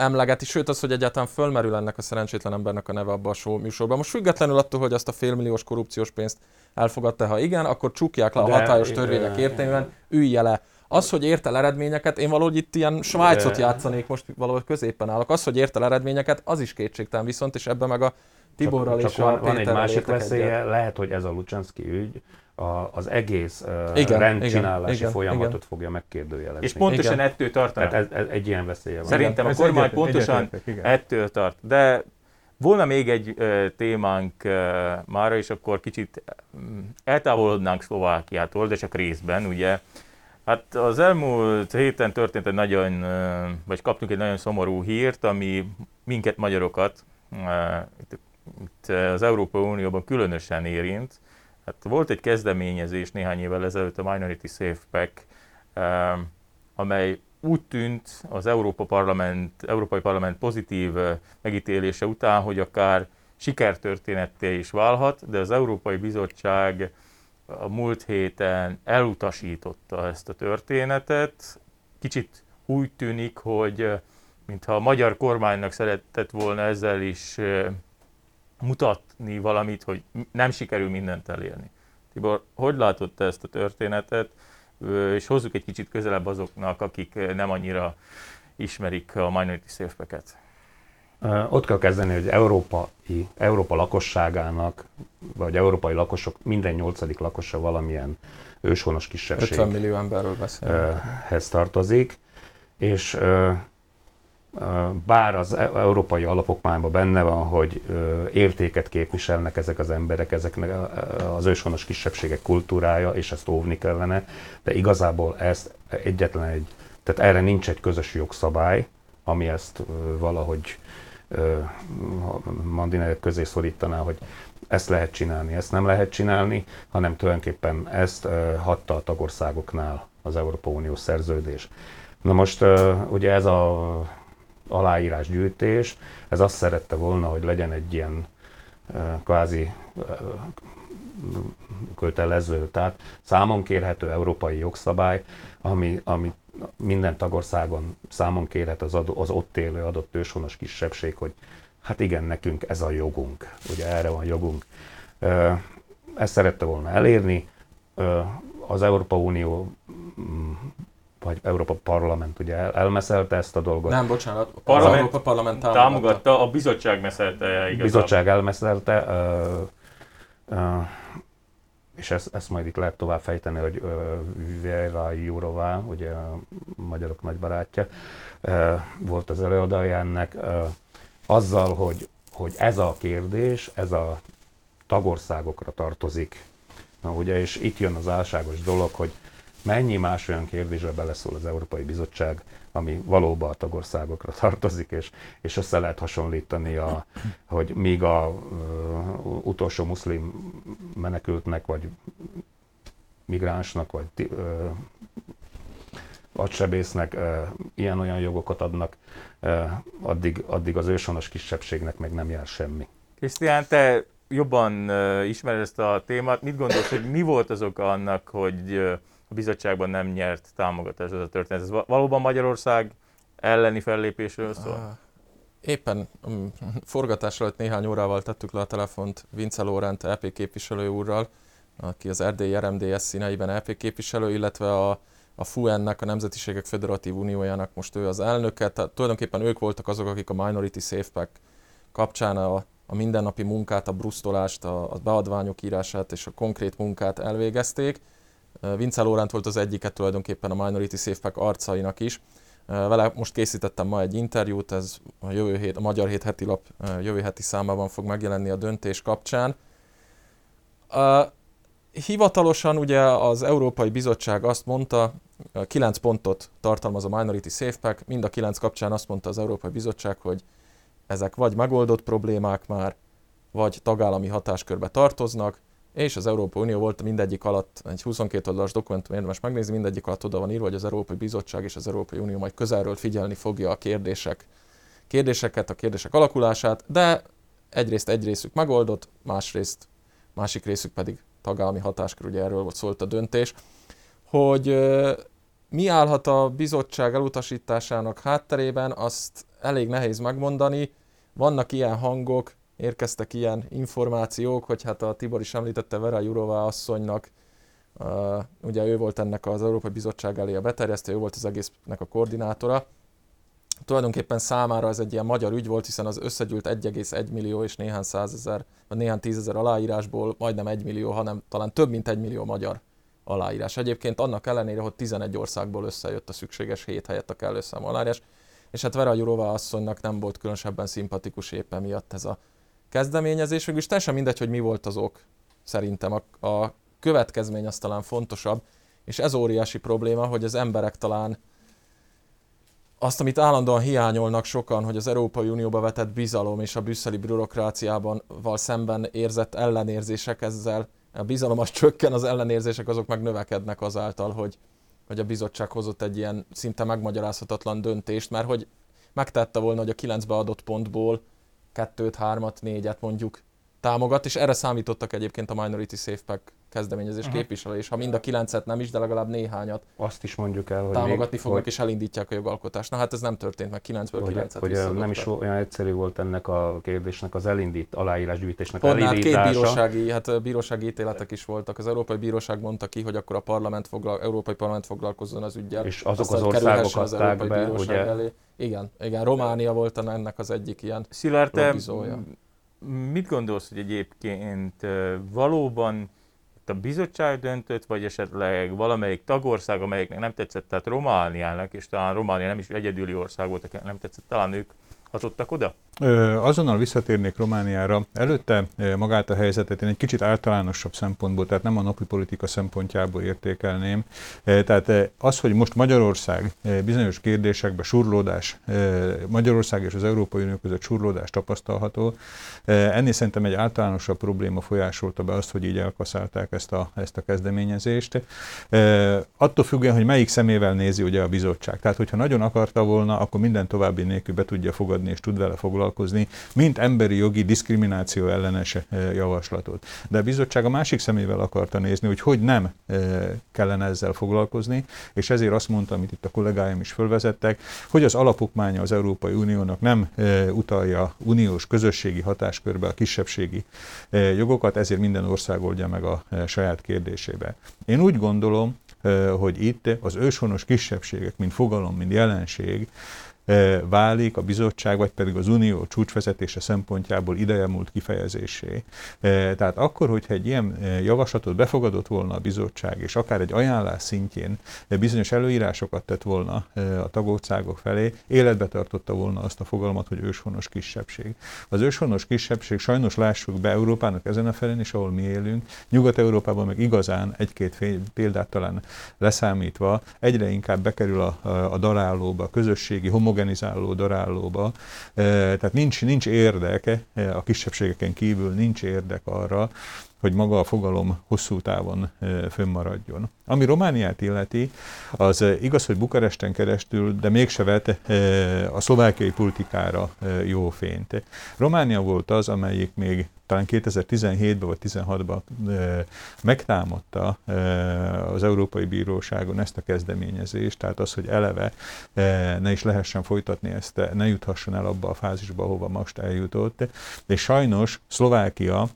emlegeti, sőt az, hogy egyáltalán fölmerül ennek a szerencsétlen embernek a neve abba a show műsorban. Most függetlenül attól, hogy azt a félmilliós korrupciós pénzt elfogadta, ha igen, akkor csukják le a hatályos törvények értelmében, ülje le. Az, hogy ért el eredményeket, én valahogy itt ilyen Svájcot játszanék, most valahogy középen állok. Az, hogy ért el eredményeket, az is kétségtelen viszont, és ebben meg a Tiborral csak, és csak van, van egy másik veszélye, egyet. lehet, hogy ez a Lucsánszki ügy a, az egész igen, rendcsinálási igen, folyamatot igen. fogja megkérdőjelezni. És pontosan igen. ettől tartanak. Tehát ez, ez egy ilyen veszélye van. Szerintem igen, a kormány egyet, pontosan egyet, ettől tart. De volna még egy uh, témánk uh, mára, és akkor kicsit um, eltávolodnánk Szlovákiától, de csak részben, ugye. Hát az elmúlt héten történt egy nagyon, uh, vagy kaptunk egy nagyon szomorú hírt, ami minket magyarokat uh, itt, itt az Európai Unióban különösen érint. Hát volt egy kezdeményezés néhány évvel ezelőtt a Minority Safe Pack, amely úgy tűnt az Európa Parlament, Európai Parlament pozitív megítélése után, hogy akár sikertörténetté is válhat, de az Európai Bizottság a múlt héten elutasította ezt a történetet. Kicsit úgy tűnik, hogy mintha a magyar kormánynak szeretett volna ezzel is mutatni valamit, hogy nem sikerül mindent elérni. Tibor, hogy látod te ezt a történetet, és hozzuk egy kicsit közelebb azoknak, akik nem annyira ismerik a Minority Safe Packet? Ott kell kezdeni, hogy Európa, Európa lakosságának, vagy európai lakosok, minden nyolcadik lakosa valamilyen őshonos kisebbség. 50 millió emberről beszélünk. Hez tartozik, és bár az e- európai alapokmányban benne van, hogy értéket képviselnek ezek az emberek, ezeknek az őshonos kisebbségek kultúrája, és ezt óvni kellene, de igazából ezt egyetlen egy, tehát erre nincs egy közös jogszabály, ami ezt valahogy Mandine közé szorítaná, hogy ezt lehet csinálni, ezt nem lehet csinálni, hanem tulajdonképpen ezt hatta a tagországoknál az Európa Unió szerződés. Na most ugye ez a aláírásgyűjtés, ez azt szerette volna, hogy legyen egy ilyen kvázi kötelező, tehát számon kérhető európai jogszabály, ami, ami minden tagországon számon kérhet az, adó, az ott élő adott őshonos kisebbség, hogy hát igen, nekünk ez a jogunk, ugye erre van jogunk. Ezt szerette volna elérni. Az Európa Unió mm, vagy Európa Parlament ugye el, elmeszelte ezt a dolgot. Nem, bocsánat, a parlament, Európa Parlament támogatta. támogatta. a bizottság meszelte igazából. bizottság elmeszelte, uh, uh, és ezt, ezt majd itt lehet tovább fejteni, hogy Vera Jurová, ugye a magyarok nagy barátja, uh, volt az előadója ennek, uh, azzal, hogy, hogy ez a kérdés, ez a tagországokra tartozik. Na ugye, és itt jön az álságos dolog, hogy mennyi más olyan kérdésre beleszól az Európai Bizottság, ami valóban a tagországokra tartozik, és, és össze lehet hasonlítani, a, hogy míg a uh, utolsó muszlim menekültnek, vagy migránsnak, vagy uh, adsebésznek uh, ilyen-olyan jogokat adnak, uh, addig, addig az őshonos kisebbségnek meg nem jár semmi. Krisztián, te jobban ismered ezt a témát. Mit gondolsz, hogy mi volt az oka annak, hogy a bizottságban nem nyert támogatást ez a történet. Ez valóban Magyarország elleni fellépésről szól? Éppen um, forgatás előtt néhány órával tettük le a telefont Vince Lórent EP képviselő úrral, aki az Erdélyi RMDS színeiben EP képviselő, illetve a, a FUN-nek, a Nemzetiségek Federatív Uniójának most ő az elnöke. Tehát tulajdonképpen ők voltak azok, akik a Minority Safe Pack kapcsán a, a mindennapi munkát, a brusztolást, a, a beadványok írását és a konkrét munkát elvégezték Vince Laurent volt az egyiket tulajdonképpen a Minority Safe Pack arcainak is. Vele most készítettem ma egy interjút, ez a, jövő hét, a Magyar Hét heti lap jövő heti számában fog megjelenni a döntés kapcsán. Hivatalosan ugye az Európai Bizottság azt mondta, 9 pontot tartalmaz a Minority Safe Pack, mind a 9 kapcsán azt mondta az Európai Bizottság, hogy ezek vagy megoldott problémák már, vagy tagállami hatáskörbe tartoznak, és az Európai Unió volt mindegyik alatt, egy 22 oldalas dokumentum érdemes megnézni, mindegyik alatt oda van írva, hogy az Európai Bizottság és az Európai Unió majd közelről figyelni fogja a kérdések, kérdéseket, a kérdések alakulását, de egyrészt egy részük megoldott, másrészt, másik részük pedig tagállami hatáskör, ugye erről volt szólt a döntés, hogy mi állhat a bizottság elutasításának hátterében, azt elég nehéz megmondani. Vannak ilyen hangok, érkeztek ilyen információk, hogy hát a Tibor is említette Vera Jurová asszonynak, uh, ugye ő volt ennek az Európai Bizottság elé a beterjesztő, ő volt az egésznek a koordinátora. Tulajdonképpen számára ez egy ilyen magyar ügy volt, hiszen az összegyűlt 1,1 millió és néhány százezer, vagy néhány tízezer aláírásból majdnem 1 millió, hanem talán több mint 1 millió magyar aláírás. Egyébként annak ellenére, hogy 11 országból összejött a szükséges 7 helyett a kellő szám aláírás, és hát Vera Jurová asszonynak nem volt különösebben szimpatikus éppen miatt ez a kezdeményezés, is teljesen mindegy, hogy mi volt az ok, szerintem. A, a következmény az talán fontosabb, és ez óriási probléma, hogy az emberek talán azt, amit állandóan hiányolnak sokan, hogy az Európai Unióba vetett bizalom és a brüsszeli bürokráciában val szemben érzett ellenérzések ezzel, a bizalom az csökken, az ellenérzések azok meg növekednek azáltal, hogy, hogy a bizottság hozott egy ilyen szinte megmagyarázhatatlan döntést, mert hogy megtette volna, hogy a kilencbe adott pontból kettőt, hármat, négyet mondjuk támogat, és erre számítottak egyébként a Minority Safe Pack kezdeményezés uh-huh. képviselő, és ha mind a kilencet nem is, de legalább néhányat azt is mondjuk el, hogy támogatni még, fognak, hogy... és elindítják a jogalkotást. Na hát ez nem történt, meg 9-ből hogy, 9 hogy nem is olyan egyszerű volt ennek a kérdésnek az elindít, aláírásgyűjtésnek Pont, elindítása. Hát két bírósági, hát bírósági ítéletek is voltak. Az Európai Bíróság mondta ki, hogy akkor a parlament foglal, Európai Parlament foglalkozzon az ügyel. És azok az országok az adták be, ugye? Elé. Igen, igen, Románia volt ennek az egyik ilyen Szilárd, mit gondolsz, hogy egyébként valóban a bizottság döntött, vagy esetleg valamelyik tagország, amelyiknek nem tetszett, tehát Romániának, és talán Románia nem is egyedüli ország volt, akinek nem tetszett, talán ők hatottak oda? Azonnal visszatérnék Romániára. Előtte magát a helyzetet én egy kicsit általánosabb szempontból, tehát nem a napi politika szempontjából értékelném. Tehát az, hogy most Magyarország bizonyos kérdésekben surlódás, Magyarország és az Európai Unió között surlódás tapasztalható, ennél szerintem egy általánosabb probléma folyásolta be azt, hogy így elkaszálták ezt a, ezt a kezdeményezést. Attól függően, hogy melyik szemével nézi ugye a bizottság. Tehát, hogyha nagyon akarta volna, akkor minden további nélkül be tudja fogadni és tud vele foglalkozni foglalkozni, mint emberi jogi diszkrimináció ellenes eh, javaslatot. De a bizottság a másik szemével akarta nézni, hogy hogy nem eh, kellene ezzel foglalkozni, és ezért azt mondta, amit itt a kollégáim is fölvezettek, hogy az alapokmánya az Európai Uniónak nem eh, utalja uniós közösségi hatáskörbe a kisebbségi jogokat, ezért minden ország oldja meg a saját kérdésébe. Én úgy gondolom, hogy itt az őshonos kisebbségek, mint fogalom, mint jelenség, válik a bizottság, vagy pedig az unió csúcsvezetése szempontjából idejemúlt kifejezésé. Tehát akkor, hogyha egy ilyen javaslatot befogadott volna a bizottság, és akár egy ajánlás szintjén bizonyos előírásokat tett volna a tagországok felé, életbe tartotta volna azt a fogalmat, hogy őshonos kisebbség. Az őshonos kisebbség sajnos lássuk be Európának ezen a felén is, ahol mi élünk, Nyugat-Európában meg igazán egy-két példát talán leszámítva egyre inkább bekerül a, a darálóba, a közösségi homogen organizáló darállóba. Tehát nincs, nincs érdeke, a kisebbségeken kívül nincs érdek arra, hogy maga a fogalom hosszú távon fönnmaradjon. Ami Romániát illeti, az igaz, hogy Bukaresten keresztül, de mégse vet a szlovákiai politikára jó fényt. Románia volt az, amelyik még talán 2017-ben vagy 2016-ban megtámadta az Európai Bíróságon ezt a kezdeményezést, tehát az, hogy eleve ne is lehessen folytatni ezt, ne juthasson el abba a fázisba, ahova most eljutott. És sajnos Szlovákia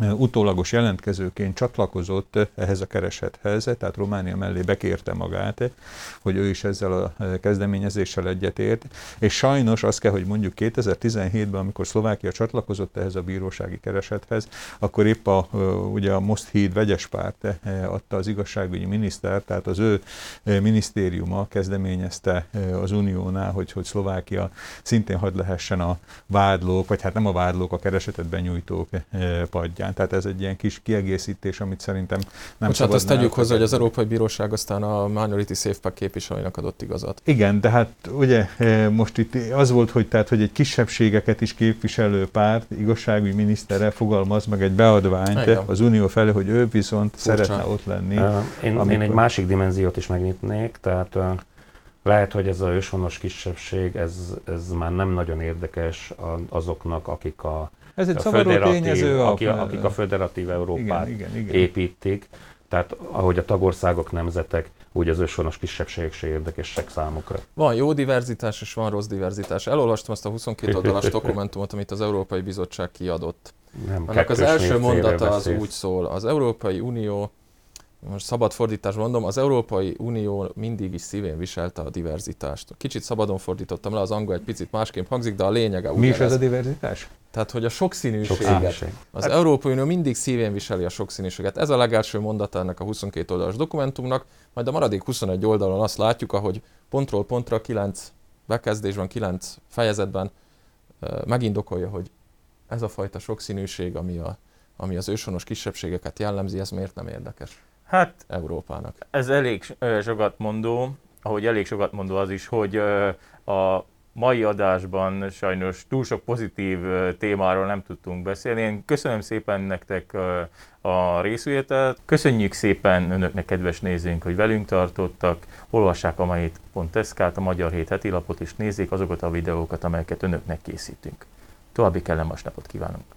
utólagos jelentkezőként csatlakozott ehhez a keresethez, tehát Románia mellé bekérte magát, hogy ő is ezzel a kezdeményezéssel egyetért, és sajnos azt kell, hogy mondjuk 2017-ben, amikor Szlovákia csatlakozott ehhez a bírósági keresethez, akkor épp a, ugye a Most Híd vegyes párt adta az igazságügyi miniszter, tehát az ő minisztériuma kezdeményezte az uniónál, hogy, hogy Szlovákia szintén hadd lehessen a vádlók, vagy hát nem a vádlók, a keresetet benyújtók padja alapján. Tehát ez egy ilyen kis kiegészítés, amit szerintem nem Bocsánat, azt tegyük hozzá, hogy az Európai Bíróság aztán a Minority Safe Pack képviselőinek adott igazat. Igen, de hát ugye e, most itt az volt, hogy, tehát, hogy egy kisebbségeket is képviselő párt, igazságügyi minisztere fogalmaz meg egy beadványt Igen. az Unió felé, hogy ő viszont Furcsa. szeretne ott lenni. Uh, én, amikor... én egy másik dimenziót is megnyitnék, tehát uh, lehet, hogy ez a őshonos kisebbség, ez, ez már nem nagyon érdekes azoknak, akik a ez egy zavaró tényező. Akik, a, akik a föderatív Európát igen, igen, igen. építik, tehát ahogy a tagországok, nemzetek, úgy az őshonos kisebbségek se érdekesek számukra. Van jó diverzitás és van rossz diverzitás. Elolvastam azt a 22 oldalas dokumentumot, amit az Európai Bizottság kiadott. Nem, Annak az első mondata az úgy szól, az Európai Unió most szabad fordítás mondom, az Európai Unió mindig is szívén viselte a diverzitást. Kicsit szabadon fordítottam le, az angol egy picit másképp hangzik, de a lényege Mi is ez a diverzitás? Tehát, hogy a sokszínűséget. Sokszínűség. Az hát, Európai Unió mindig szívén viseli a sokszínűséget. Ez a legelső mondata ennek a 22 oldalas dokumentumnak, majd a maradék 21 oldalon azt látjuk, ahogy pontról pontra 9 bekezdésben, 9 fejezetben megindokolja, hogy ez a fajta sokszínűség, ami, a, ami az őshonos kisebbségeket jellemzi, ez miért nem érdekes? Hát Európának. Ez elég sokat mondó, ahogy elég sokat mondó az is, hogy a mai adásban sajnos túl sok pozitív témáról nem tudtunk beszélni. Én köszönöm szépen nektek a részvételt. Köszönjük szépen önöknek, kedves nézőink, hogy velünk tartottak. Olvassák a mai t a Magyar Hét heti lapot, és nézzék azokat a videókat, amelyeket önöknek készítünk. További kellemes napot kívánunk!